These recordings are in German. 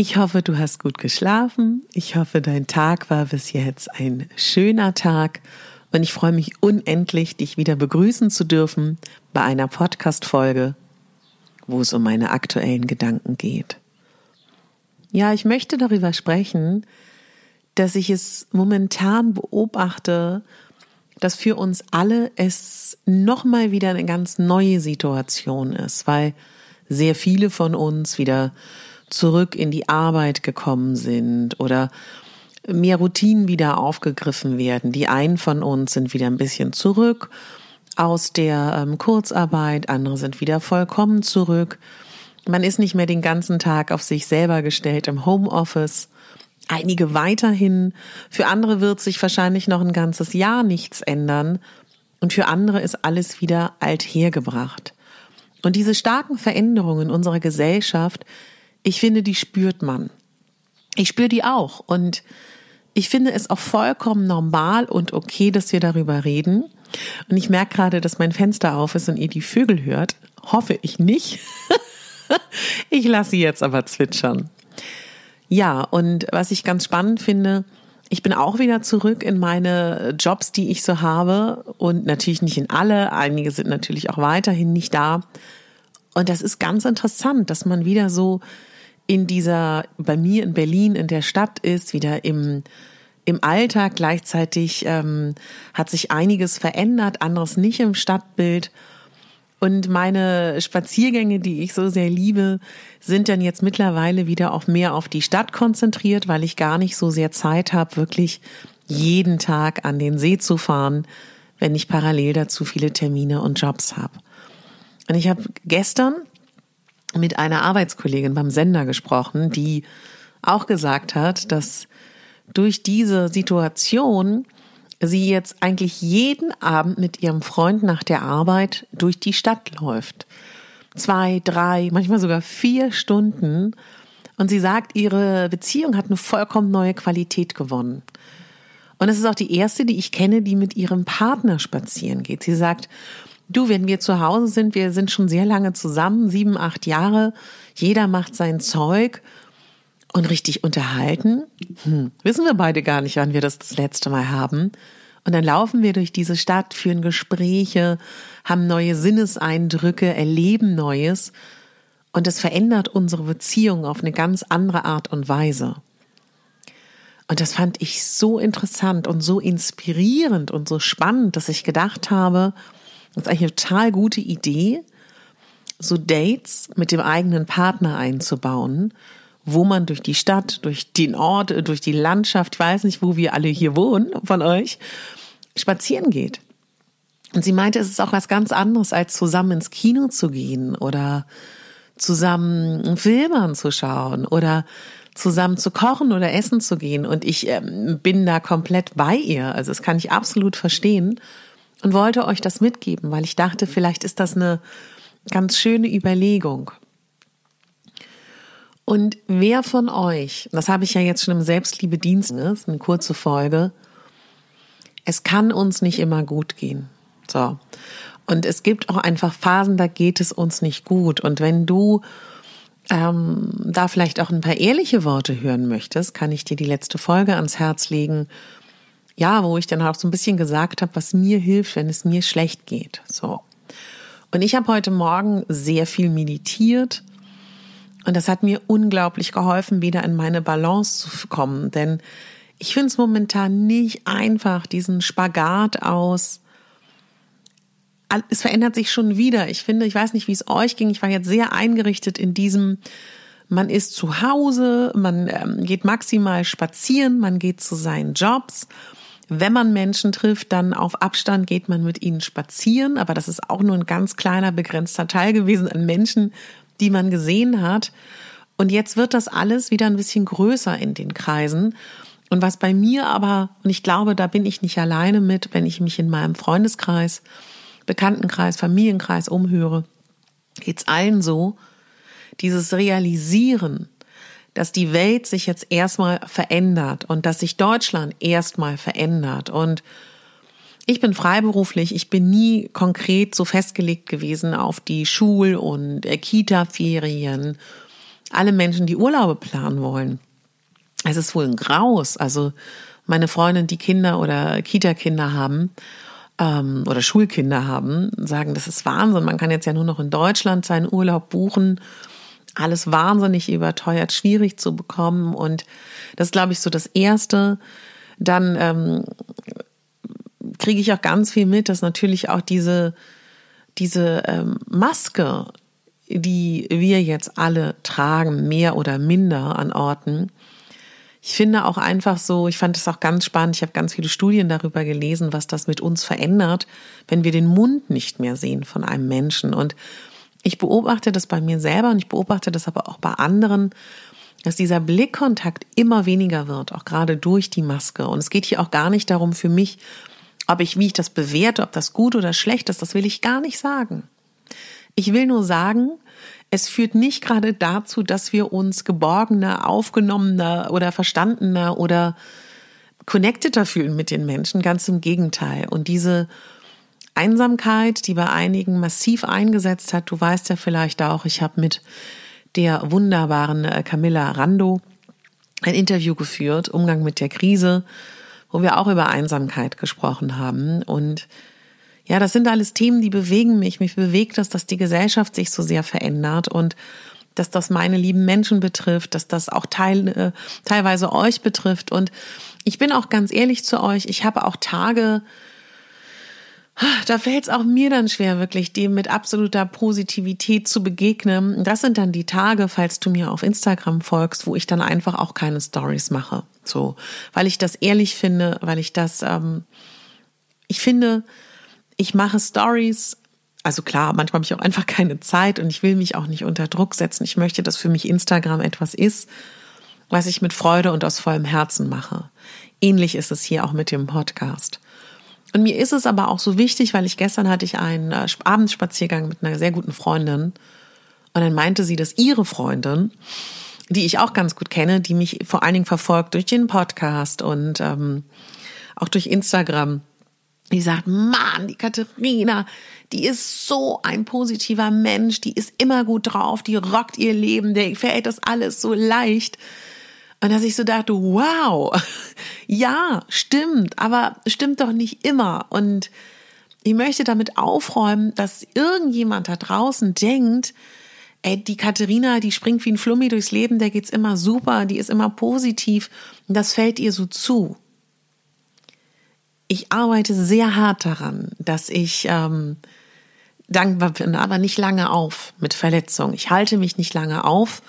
Ich hoffe, du hast gut geschlafen. Ich hoffe, dein Tag war bis jetzt ein schöner Tag. Und ich freue mich unendlich, dich wieder begrüßen zu dürfen bei einer Podcast-Folge, wo es um meine aktuellen Gedanken geht. Ja, ich möchte darüber sprechen, dass ich es momentan beobachte, dass für uns alle es nochmal wieder eine ganz neue Situation ist, weil sehr viele von uns wieder zurück in die Arbeit gekommen sind oder mehr Routinen wieder aufgegriffen werden. Die einen von uns sind wieder ein bisschen zurück aus der ähm, Kurzarbeit, andere sind wieder vollkommen zurück. Man ist nicht mehr den ganzen Tag auf sich selber gestellt im Homeoffice. Einige weiterhin. Für andere wird sich wahrscheinlich noch ein ganzes Jahr nichts ändern. Und für andere ist alles wieder althergebracht. Und diese starken Veränderungen in unserer Gesellschaft, ich finde, die spürt man. Ich spüre die auch. Und ich finde es auch vollkommen normal und okay, dass wir darüber reden. Und ich merke gerade, dass mein Fenster auf ist und ihr die Vögel hört. Hoffe ich nicht. ich lasse sie jetzt aber zwitschern. Ja, und was ich ganz spannend finde, ich bin auch wieder zurück in meine Jobs, die ich so habe. Und natürlich nicht in alle. Einige sind natürlich auch weiterhin nicht da. Und das ist ganz interessant, dass man wieder so in dieser, bei mir in Berlin, in der Stadt ist, wieder im, im Alltag. Gleichzeitig ähm, hat sich einiges verändert, anderes nicht im Stadtbild. Und meine Spaziergänge, die ich so sehr liebe, sind dann jetzt mittlerweile wieder auch mehr auf die Stadt konzentriert, weil ich gar nicht so sehr Zeit habe, wirklich jeden Tag an den See zu fahren, wenn ich parallel dazu viele Termine und Jobs habe. Und ich habe gestern mit einer Arbeitskollegin beim Sender gesprochen, die auch gesagt hat, dass durch diese Situation sie jetzt eigentlich jeden Abend mit ihrem Freund nach der Arbeit durch die Stadt läuft. Zwei, drei, manchmal sogar vier Stunden. Und sie sagt, ihre Beziehung hat eine vollkommen neue Qualität gewonnen. Und es ist auch die erste, die ich kenne, die mit ihrem Partner spazieren geht. Sie sagt, Du, wenn wir zu Hause sind, wir sind schon sehr lange zusammen, sieben, acht Jahre, jeder macht sein Zeug und richtig unterhalten. Hm, wissen wir beide gar nicht, wann wir das das letzte Mal haben. Und dann laufen wir durch diese Stadt, führen Gespräche, haben neue Sinneseindrücke, erleben Neues. Und das verändert unsere Beziehung auf eine ganz andere Art und Weise. Und das fand ich so interessant und so inspirierend und so spannend, dass ich gedacht habe, das ist eigentlich eine total gute Idee, so Dates mit dem eigenen Partner einzubauen, wo man durch die Stadt, durch den Ort, durch die Landschaft, ich weiß nicht, wo wir alle hier wohnen von euch, spazieren geht. Und sie meinte, es ist auch was ganz anderes, als zusammen ins Kino zu gehen oder zusammen Filme anzuschauen oder zusammen zu kochen oder essen zu gehen. Und ich ähm, bin da komplett bei ihr. Also das kann ich absolut verstehen und wollte euch das mitgeben, weil ich dachte, vielleicht ist das eine ganz schöne Überlegung. Und wer von euch, das habe ich ja jetzt schon im Selbstliebe-Dienst, ne, ist eine kurze Folge, es kann uns nicht immer gut gehen. So. Und es gibt auch einfach Phasen, da geht es uns nicht gut. Und wenn du ähm, da vielleicht auch ein paar ehrliche Worte hören möchtest, kann ich dir die letzte Folge ans Herz legen. Ja, wo ich dann auch so ein bisschen gesagt habe, was mir hilft, wenn es mir schlecht geht. So. Und ich habe heute Morgen sehr viel meditiert und das hat mir unglaublich geholfen, wieder in meine Balance zu kommen. Denn ich finde es momentan nicht einfach, diesen Spagat aus. Es verändert sich schon wieder. Ich finde, ich weiß nicht, wie es euch ging. Ich war jetzt sehr eingerichtet in diesem, man ist zu Hause, man ähm, geht maximal spazieren, man geht zu seinen Jobs. Wenn man Menschen trifft, dann auf Abstand geht man mit ihnen spazieren. Aber das ist auch nur ein ganz kleiner, begrenzter Teil gewesen an Menschen, die man gesehen hat. Und jetzt wird das alles wieder ein bisschen größer in den Kreisen. Und was bei mir aber, und ich glaube, da bin ich nicht alleine mit, wenn ich mich in meinem Freundeskreis, Bekanntenkreis, Familienkreis umhöre, geht's allen so, dieses Realisieren, dass die Welt sich jetzt erstmal verändert und dass sich Deutschland erstmal verändert. Und ich bin freiberuflich, ich bin nie konkret so festgelegt gewesen auf die Schul- und Kita-Ferien. Alle Menschen, die Urlaube planen wollen es ist wohl ein Graus. Also meine Freundin, die Kinder oder Kita-Kinder haben ähm, oder Schulkinder haben, sagen, das ist Wahnsinn. Man kann jetzt ja nur noch in Deutschland seinen Urlaub buchen. Alles wahnsinnig überteuert, schwierig zu bekommen. Und das ist, glaube ich, so das Erste. Dann ähm, kriege ich auch ganz viel mit, dass natürlich auch diese, diese ähm, Maske, die wir jetzt alle tragen, mehr oder minder an Orten, ich finde auch einfach so, ich fand es auch ganz spannend, ich habe ganz viele Studien darüber gelesen, was das mit uns verändert, wenn wir den Mund nicht mehr sehen von einem Menschen. Und ich beobachte das bei mir selber und ich beobachte das aber auch bei anderen, dass dieser Blickkontakt immer weniger wird, auch gerade durch die Maske. Und es geht hier auch gar nicht darum für mich, ob ich, wie ich das bewerte, ob das gut oder schlecht ist, das will ich gar nicht sagen. Ich will nur sagen, es führt nicht gerade dazu, dass wir uns geborgener, aufgenommener oder verstandener oder connecteder fühlen mit den Menschen. Ganz im Gegenteil. Und diese Einsamkeit, die bei einigen massiv eingesetzt hat, du weißt ja vielleicht auch, ich habe mit der wunderbaren äh, Camilla Rando ein Interview geführt, Umgang mit der Krise, wo wir auch über Einsamkeit gesprochen haben. Und ja, das sind alles Themen, die bewegen mich. Mich bewegt das, dass die Gesellschaft sich so sehr verändert und dass das meine lieben Menschen betrifft, dass das auch teil, äh, teilweise euch betrifft. Und ich bin auch ganz ehrlich zu euch, ich habe auch Tage, da fällt es auch mir dann schwer, wirklich dem mit absoluter Positivität zu begegnen. Das sind dann die Tage, falls du mir auf Instagram folgst, wo ich dann einfach auch keine Stories mache. So, weil ich das ehrlich finde, weil ich das, ähm, ich finde, ich mache Stories. Also klar, manchmal habe ich auch einfach keine Zeit und ich will mich auch nicht unter Druck setzen. Ich möchte, dass für mich Instagram etwas ist, was ich mit Freude und aus vollem Herzen mache. Ähnlich ist es hier auch mit dem Podcast. Und mir ist es aber auch so wichtig, weil ich gestern hatte ich einen äh, Abendspaziergang mit einer sehr guten Freundin und dann meinte sie, dass ihre Freundin, die ich auch ganz gut kenne, die mich vor allen Dingen verfolgt durch den Podcast und ähm, auch durch Instagram, die sagt, Mann, die Katharina, die ist so ein positiver Mensch, die ist immer gut drauf, die rockt ihr Leben, der fällt das alles so leicht. Und dass ich so dachte, wow, ja, stimmt, aber stimmt doch nicht immer. Und ich möchte damit aufräumen, dass irgendjemand da draußen denkt, ey, die Katharina, die springt wie ein Flummi durchs Leben, der geht's immer super, die ist immer positiv. Und das fällt ihr so zu ich arbeite sehr hart daran, dass ich ähm, dankbar bin, aber nicht lange auf mit Verletzungen. Ich halte mich nicht lange auf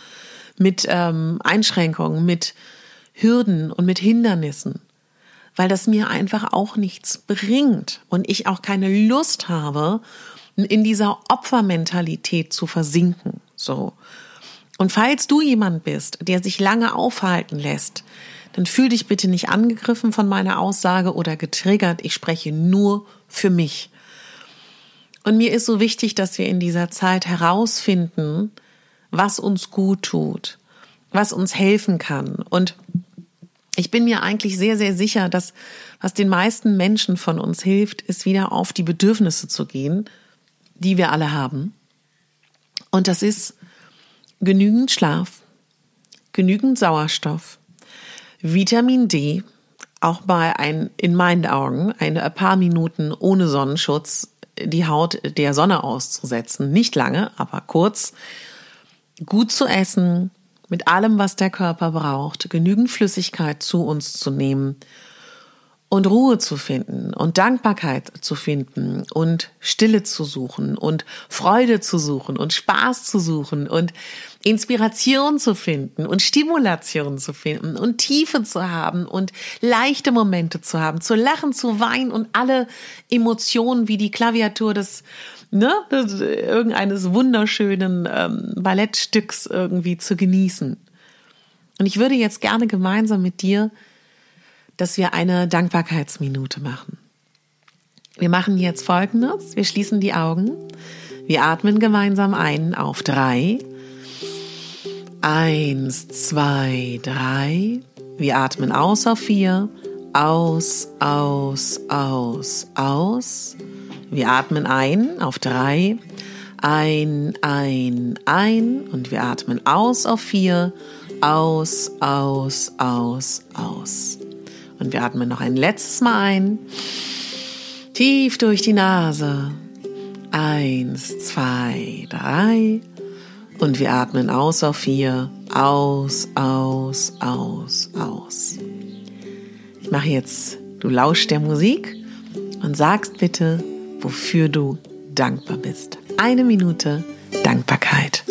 mit ähm, Einschränkungen, mit Hürden und mit Hindernissen, weil das mir einfach auch nichts bringt und ich auch keine Lust habe, in dieser Opfermentalität zu versinken. So. Und falls du jemand bist, der sich lange aufhalten lässt, dann fühl dich bitte nicht angegriffen von meiner Aussage oder getriggert. Ich spreche nur für mich. Und mir ist so wichtig, dass wir in dieser Zeit herausfinden, was uns gut tut, was uns helfen kann. Und Ich bin mir eigentlich sehr, sehr sicher, dass was den meisten Menschen von uns hilft, ist wieder auf die Bedürfnisse zu gehen, die wir alle haben. Und das ist genügend Schlaf, genügend Sauerstoff, Vitamin D, auch bei ein, in meinen Augen, ein paar Minuten ohne Sonnenschutz die Haut der Sonne auszusetzen. Nicht lange, aber kurz. Gut zu essen, mit allem, was der Körper braucht, genügend Flüssigkeit zu uns zu nehmen und Ruhe zu finden und Dankbarkeit zu finden und Stille zu suchen und Freude zu suchen und Spaß zu suchen und Inspiration zu finden und Stimulation zu finden und Tiefe zu haben und leichte Momente zu haben, zu lachen, zu weinen und alle Emotionen wie die Klaviatur des ne, des, irgendeines wunderschönen ähm, Ballettstücks irgendwie zu genießen. Und ich würde jetzt gerne gemeinsam mit dir dass wir eine Dankbarkeitsminute machen. Wir machen jetzt Folgendes. Wir schließen die Augen. Wir atmen gemeinsam ein auf drei. Eins, zwei, drei. Wir atmen aus auf vier. Aus, aus, aus, aus. Wir atmen ein auf drei. Ein, ein, ein. Und wir atmen aus auf vier. Aus, aus, aus, aus. Und wir atmen noch ein letztes Mal ein. Tief durch die Nase. Eins, zwei, drei. Und wir atmen aus auf vier. Aus, aus, aus, aus. Ich mache jetzt, du lauschst der Musik und sagst bitte, wofür du dankbar bist. Eine Minute Dankbarkeit.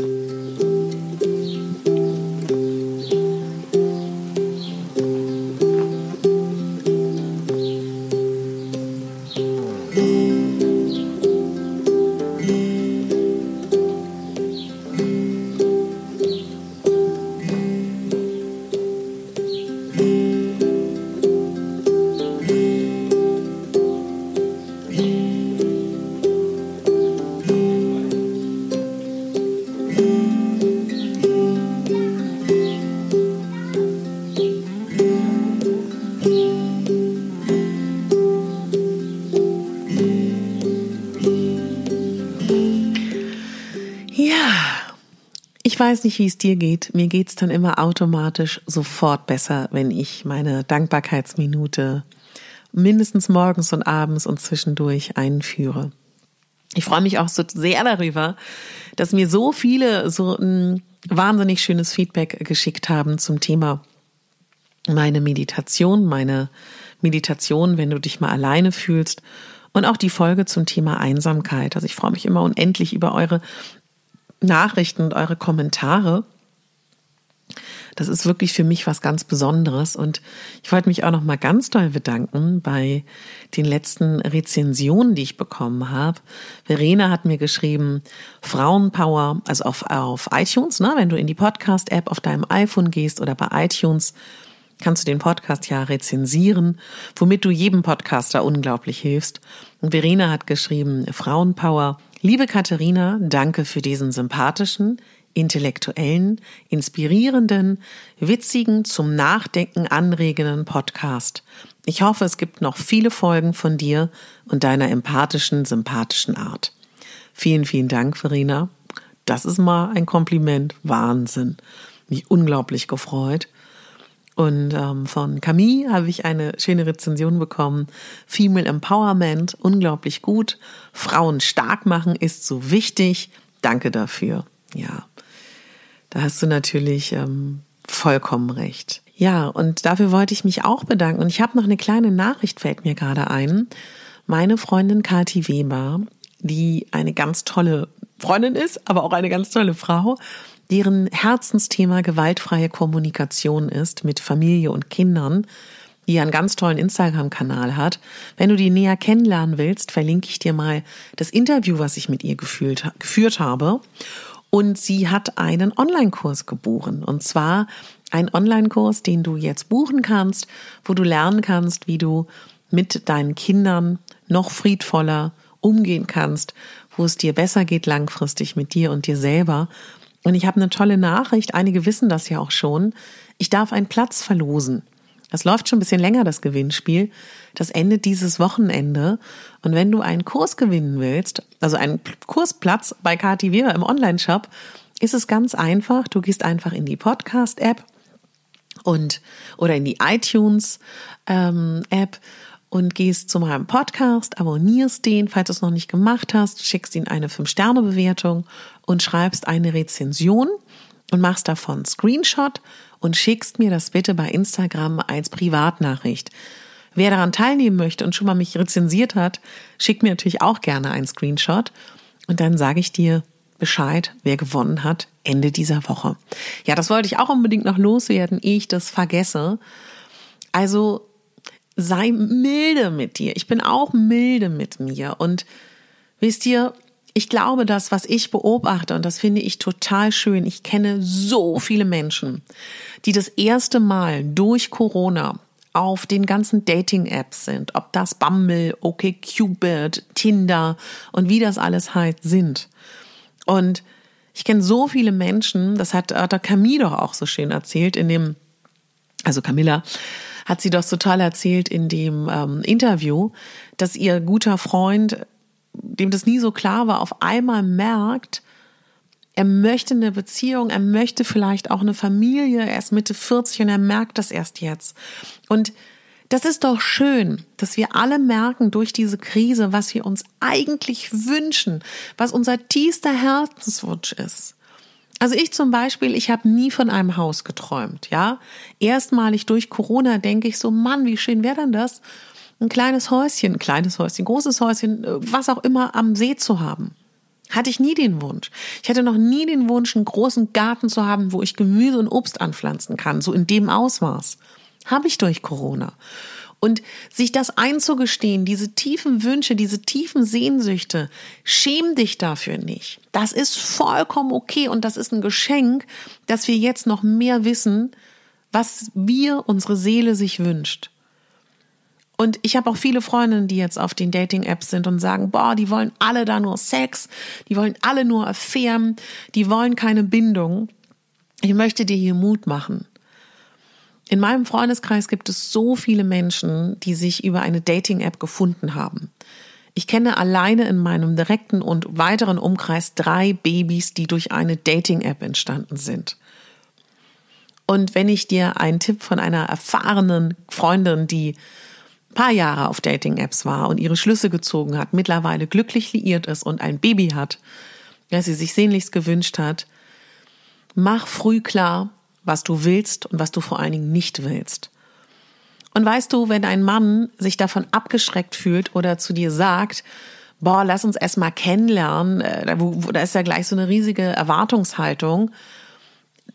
Weiß nicht, wie es dir geht. Mir geht's dann immer automatisch sofort besser, wenn ich meine Dankbarkeitsminute mindestens morgens und abends und zwischendurch einführe. Ich freue mich auch so sehr darüber, dass mir so viele so ein wahnsinnig schönes Feedback geschickt haben zum Thema meine Meditation, meine Meditation, wenn du dich mal alleine fühlst und auch die Folge zum Thema Einsamkeit. Also ich freue mich immer unendlich über eure Nachrichten und eure Kommentare. Das ist wirklich für mich was ganz Besonderes und ich wollte mich auch noch mal ganz doll bedanken bei den letzten Rezensionen, die ich bekommen habe. Verena hat mir geschrieben, Frauenpower, also auf, auf iTunes, ne, wenn du in die Podcast-App auf deinem iPhone gehst oder bei iTunes, kannst du den Podcast ja rezensieren, womit du jedem Podcaster unglaublich hilfst. Und Verena hat geschrieben, Frauenpower, Liebe Katharina, danke für diesen sympathischen, intellektuellen, inspirierenden, witzigen, zum Nachdenken anregenden Podcast. Ich hoffe, es gibt noch viele Folgen von dir und deiner empathischen, sympathischen Art. Vielen, vielen Dank, Verena. Das ist mal ein Kompliment. Wahnsinn. Mich unglaublich gefreut. Und ähm, von Camille habe ich eine schöne Rezension bekommen. Female Empowerment, unglaublich gut. Frauen stark machen ist so wichtig. Danke dafür. Ja, da hast du natürlich ähm, vollkommen recht. Ja, und dafür wollte ich mich auch bedanken. Und ich habe noch eine kleine Nachricht, fällt mir gerade ein. Meine Freundin Kathi Weber, die eine ganz tolle Freundin ist, aber auch eine ganz tolle Frau, deren Herzensthema gewaltfreie Kommunikation ist mit Familie und Kindern, die einen ganz tollen Instagram-Kanal hat. Wenn du die näher kennenlernen willst, verlinke ich dir mal das Interview, was ich mit ihr gefühlt, geführt habe. Und sie hat einen Online-Kurs geboren. Und zwar ein Online-Kurs, den du jetzt buchen kannst, wo du lernen kannst, wie du mit deinen Kindern noch friedvoller umgehen kannst, wo es dir besser geht langfristig mit dir und dir selber und ich habe eine tolle Nachricht, einige wissen das ja auch schon. Ich darf einen Platz verlosen. Das läuft schon ein bisschen länger, das Gewinnspiel. Das endet dieses Wochenende. Und wenn du einen Kurs gewinnen willst, also einen Kursplatz bei KTV im Online-Shop, ist es ganz einfach. Du gehst einfach in die Podcast-App und oder in die iTunes ähm, und gehst zu meinem Podcast, abonnierst den, falls du es noch nicht gemacht hast, schickst ihn eine 5-Sterne-Bewertung und schreibst eine Rezension und machst davon Screenshot und schickst mir das bitte bei Instagram als Privatnachricht. Wer daran teilnehmen möchte und schon mal mich rezensiert hat, schickt mir natürlich auch gerne einen Screenshot und dann sage ich dir Bescheid, wer gewonnen hat, Ende dieser Woche. Ja, das wollte ich auch unbedingt noch loswerden, ehe ich das vergesse. Also sei milde mit dir. Ich bin auch milde mit mir. Und wisst ihr, ich glaube, das, was ich beobachte, und das finde ich total schön, ich kenne so viele Menschen, die das erste Mal durch Corona auf den ganzen Dating-Apps sind, ob das Bumble, OkCupid, Tinder und wie das alles halt sind. Und ich kenne so viele Menschen, das hat, hat der Camille doch auch so schön erzählt in dem, also Camilla, hat sie doch total erzählt in dem ähm, Interview, dass ihr guter Freund, dem das nie so klar war, auf einmal merkt, er möchte eine Beziehung, er möchte vielleicht auch eine Familie, er ist Mitte 40 und er merkt das erst jetzt. Und das ist doch schön, dass wir alle merken durch diese Krise, was wir uns eigentlich wünschen, was unser tiefster Herzenswunsch ist. Also ich zum Beispiel, ich habe nie von einem Haus geträumt, ja. Erstmalig durch Corona denke ich so, Mann, wie schön wäre denn das, ein kleines Häuschen, ein kleines Häuschen, großes Häuschen, äh, was auch immer am See zu haben. Hatte ich nie den Wunsch. Ich hatte noch nie den Wunsch, einen großen Garten zu haben, wo ich Gemüse und Obst anpflanzen kann, so in dem Ausmaß. Habe ich durch Corona. Und sich das einzugestehen, diese tiefen Wünsche, diese tiefen Sehnsüchte, schäm dich dafür nicht. Das ist vollkommen okay und das ist ein Geschenk, dass wir jetzt noch mehr wissen, was wir, unsere Seele sich wünscht. Und ich habe auch viele Freundinnen, die jetzt auf den Dating-Apps sind und sagen, boah, die wollen alle da nur Sex, die wollen alle nur Affären, die wollen keine Bindung. Ich möchte dir hier Mut machen. In meinem Freundeskreis gibt es so viele Menschen, die sich über eine Dating-App gefunden haben. Ich kenne alleine in meinem direkten und weiteren Umkreis drei Babys, die durch eine Dating-App entstanden sind. Und wenn ich dir einen Tipp von einer erfahrenen Freundin, die paar Jahre auf Dating-Apps war und ihre Schlüsse gezogen hat, mittlerweile glücklich liiert ist und ein Baby hat, das sie sich sehnlichst gewünscht hat, mach früh klar, was du willst und was du vor allen Dingen nicht willst. Und weißt du, wenn ein Mann sich davon abgeschreckt fühlt oder zu dir sagt, boah, lass uns erst mal kennenlernen, äh, da ist ja gleich so eine riesige Erwartungshaltung,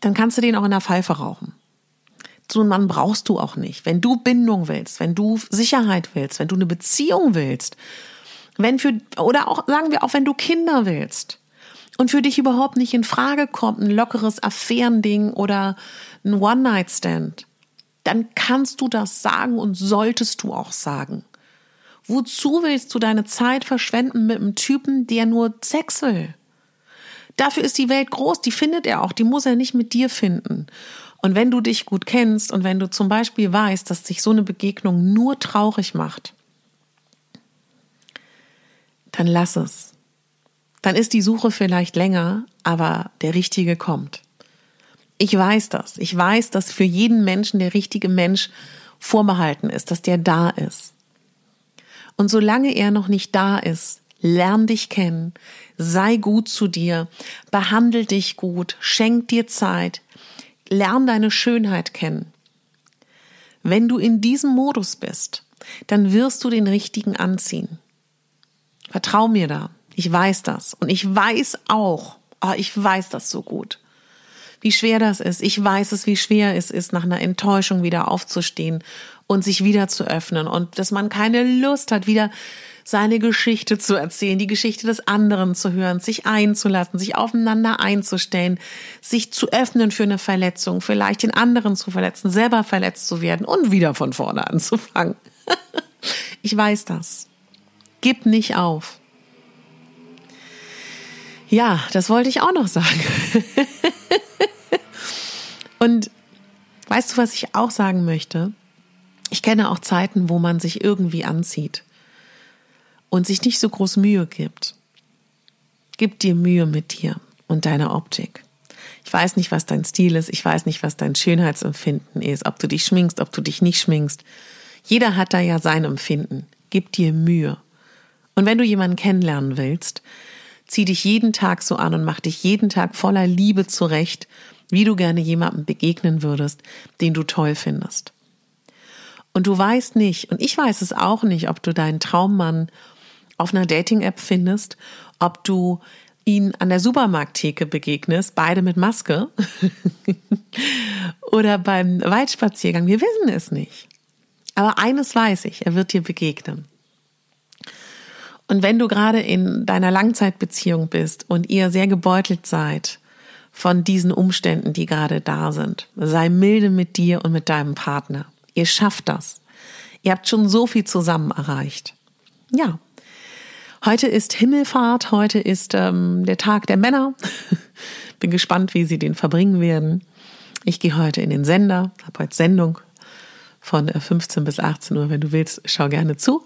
dann kannst du den auch in der Pfeife rauchen. So einen Mann brauchst du auch nicht. Wenn du Bindung willst, wenn du Sicherheit willst, wenn du eine Beziehung willst, wenn für, oder auch, sagen wir auch, wenn du Kinder willst, und für dich überhaupt nicht in Frage kommt, ein lockeres Affärending oder ein One-Night-Stand, dann kannst du das sagen und solltest du auch sagen. Wozu willst du deine Zeit verschwenden mit einem Typen, der nur Sex will? Dafür ist die Welt groß, die findet er auch, die muss er nicht mit dir finden. Und wenn du dich gut kennst und wenn du zum Beispiel weißt, dass sich so eine Begegnung nur traurig macht, dann lass es dann ist die Suche vielleicht länger, aber der Richtige kommt. Ich weiß das. Ich weiß, dass für jeden Menschen der richtige Mensch vorbehalten ist, dass der da ist. Und solange er noch nicht da ist, lern dich kennen, sei gut zu dir, behandle dich gut, schenk dir Zeit, lern deine Schönheit kennen. Wenn du in diesem Modus bist, dann wirst du den richtigen anziehen. Vertrau mir da. Ich weiß das. Und ich weiß auch, oh, ich weiß das so gut, wie schwer das ist. Ich weiß es, wie schwer es ist, nach einer Enttäuschung wieder aufzustehen und sich wieder zu öffnen und dass man keine Lust hat, wieder seine Geschichte zu erzählen, die Geschichte des anderen zu hören, sich einzulassen, sich aufeinander einzustellen, sich zu öffnen für eine Verletzung, vielleicht den anderen zu verletzen, selber verletzt zu werden und wieder von vorne anzufangen. ich weiß das. Gib nicht auf. Ja, das wollte ich auch noch sagen. Und weißt du, was ich auch sagen möchte? Ich kenne auch Zeiten, wo man sich irgendwie anzieht und sich nicht so groß Mühe gibt. Gib dir Mühe mit dir und deiner Optik. Ich weiß nicht, was dein Stil ist, ich weiß nicht, was dein Schönheitsempfinden ist, ob du dich schminkst, ob du dich nicht schminkst. Jeder hat da ja sein Empfinden. Gib dir Mühe. Und wenn du jemanden kennenlernen willst, zieh dich jeden Tag so an und mach dich jeden Tag voller Liebe zurecht, wie du gerne jemandem begegnen würdest, den du toll findest. Und du weißt nicht, und ich weiß es auch nicht, ob du deinen Traummann auf einer Dating-App findest, ob du ihn an der Supermarkttheke begegnest, beide mit Maske, oder beim Waldspaziergang. Wir wissen es nicht. Aber eines weiß ich, er wird dir begegnen. Und wenn du gerade in deiner Langzeitbeziehung bist und ihr sehr gebeutelt seid von diesen Umständen, die gerade da sind, sei milde mit dir und mit deinem Partner. Ihr schafft das. Ihr habt schon so viel zusammen erreicht. Ja. Heute ist Himmelfahrt, heute ist ähm, der Tag der Männer. Bin gespannt, wie sie den verbringen werden. Ich gehe heute in den Sender, habe heute Sendung von 15 äh, bis 18 Uhr. Wenn du willst, schau gerne zu.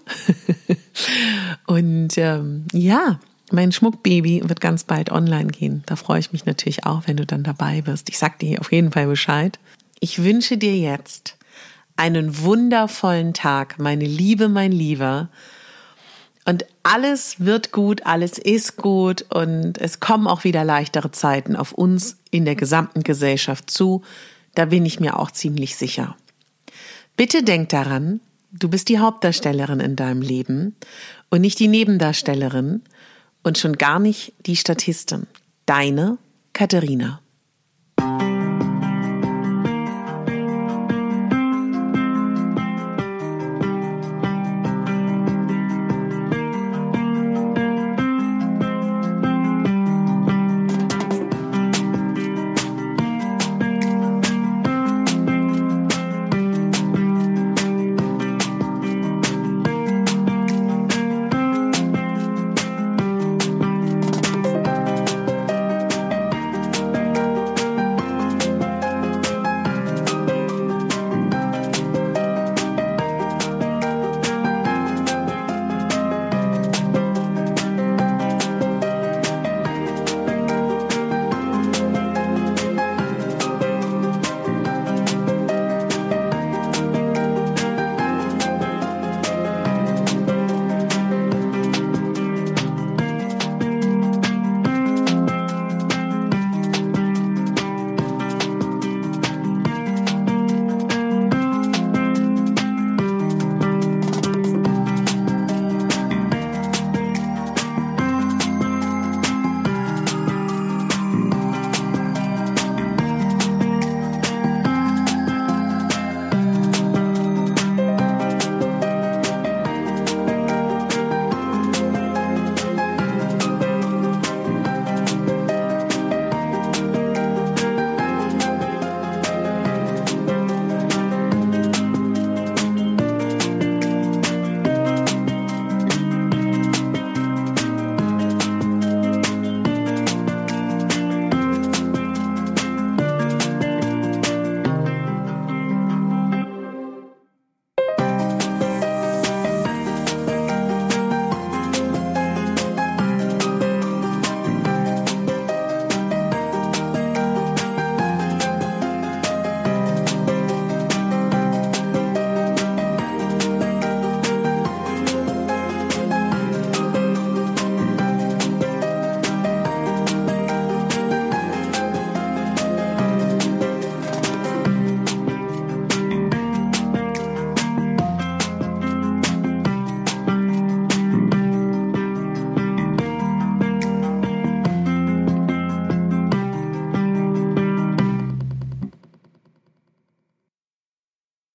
Und ähm, ja, mein Schmuckbaby wird ganz bald online gehen. Da freue ich mich natürlich auch, wenn du dann dabei bist. Ich sag dir auf jeden Fall Bescheid. Ich wünsche dir jetzt einen wundervollen Tag, meine Liebe, mein Lieber. Und alles wird gut, alles ist gut und es kommen auch wieder leichtere Zeiten auf uns in der gesamten Gesellschaft zu. Da bin ich mir auch ziemlich sicher. Bitte denk daran, du bist die Hauptdarstellerin in deinem Leben und nicht die Nebendarstellerin und schon gar nicht die Statistin. Deine Katharina.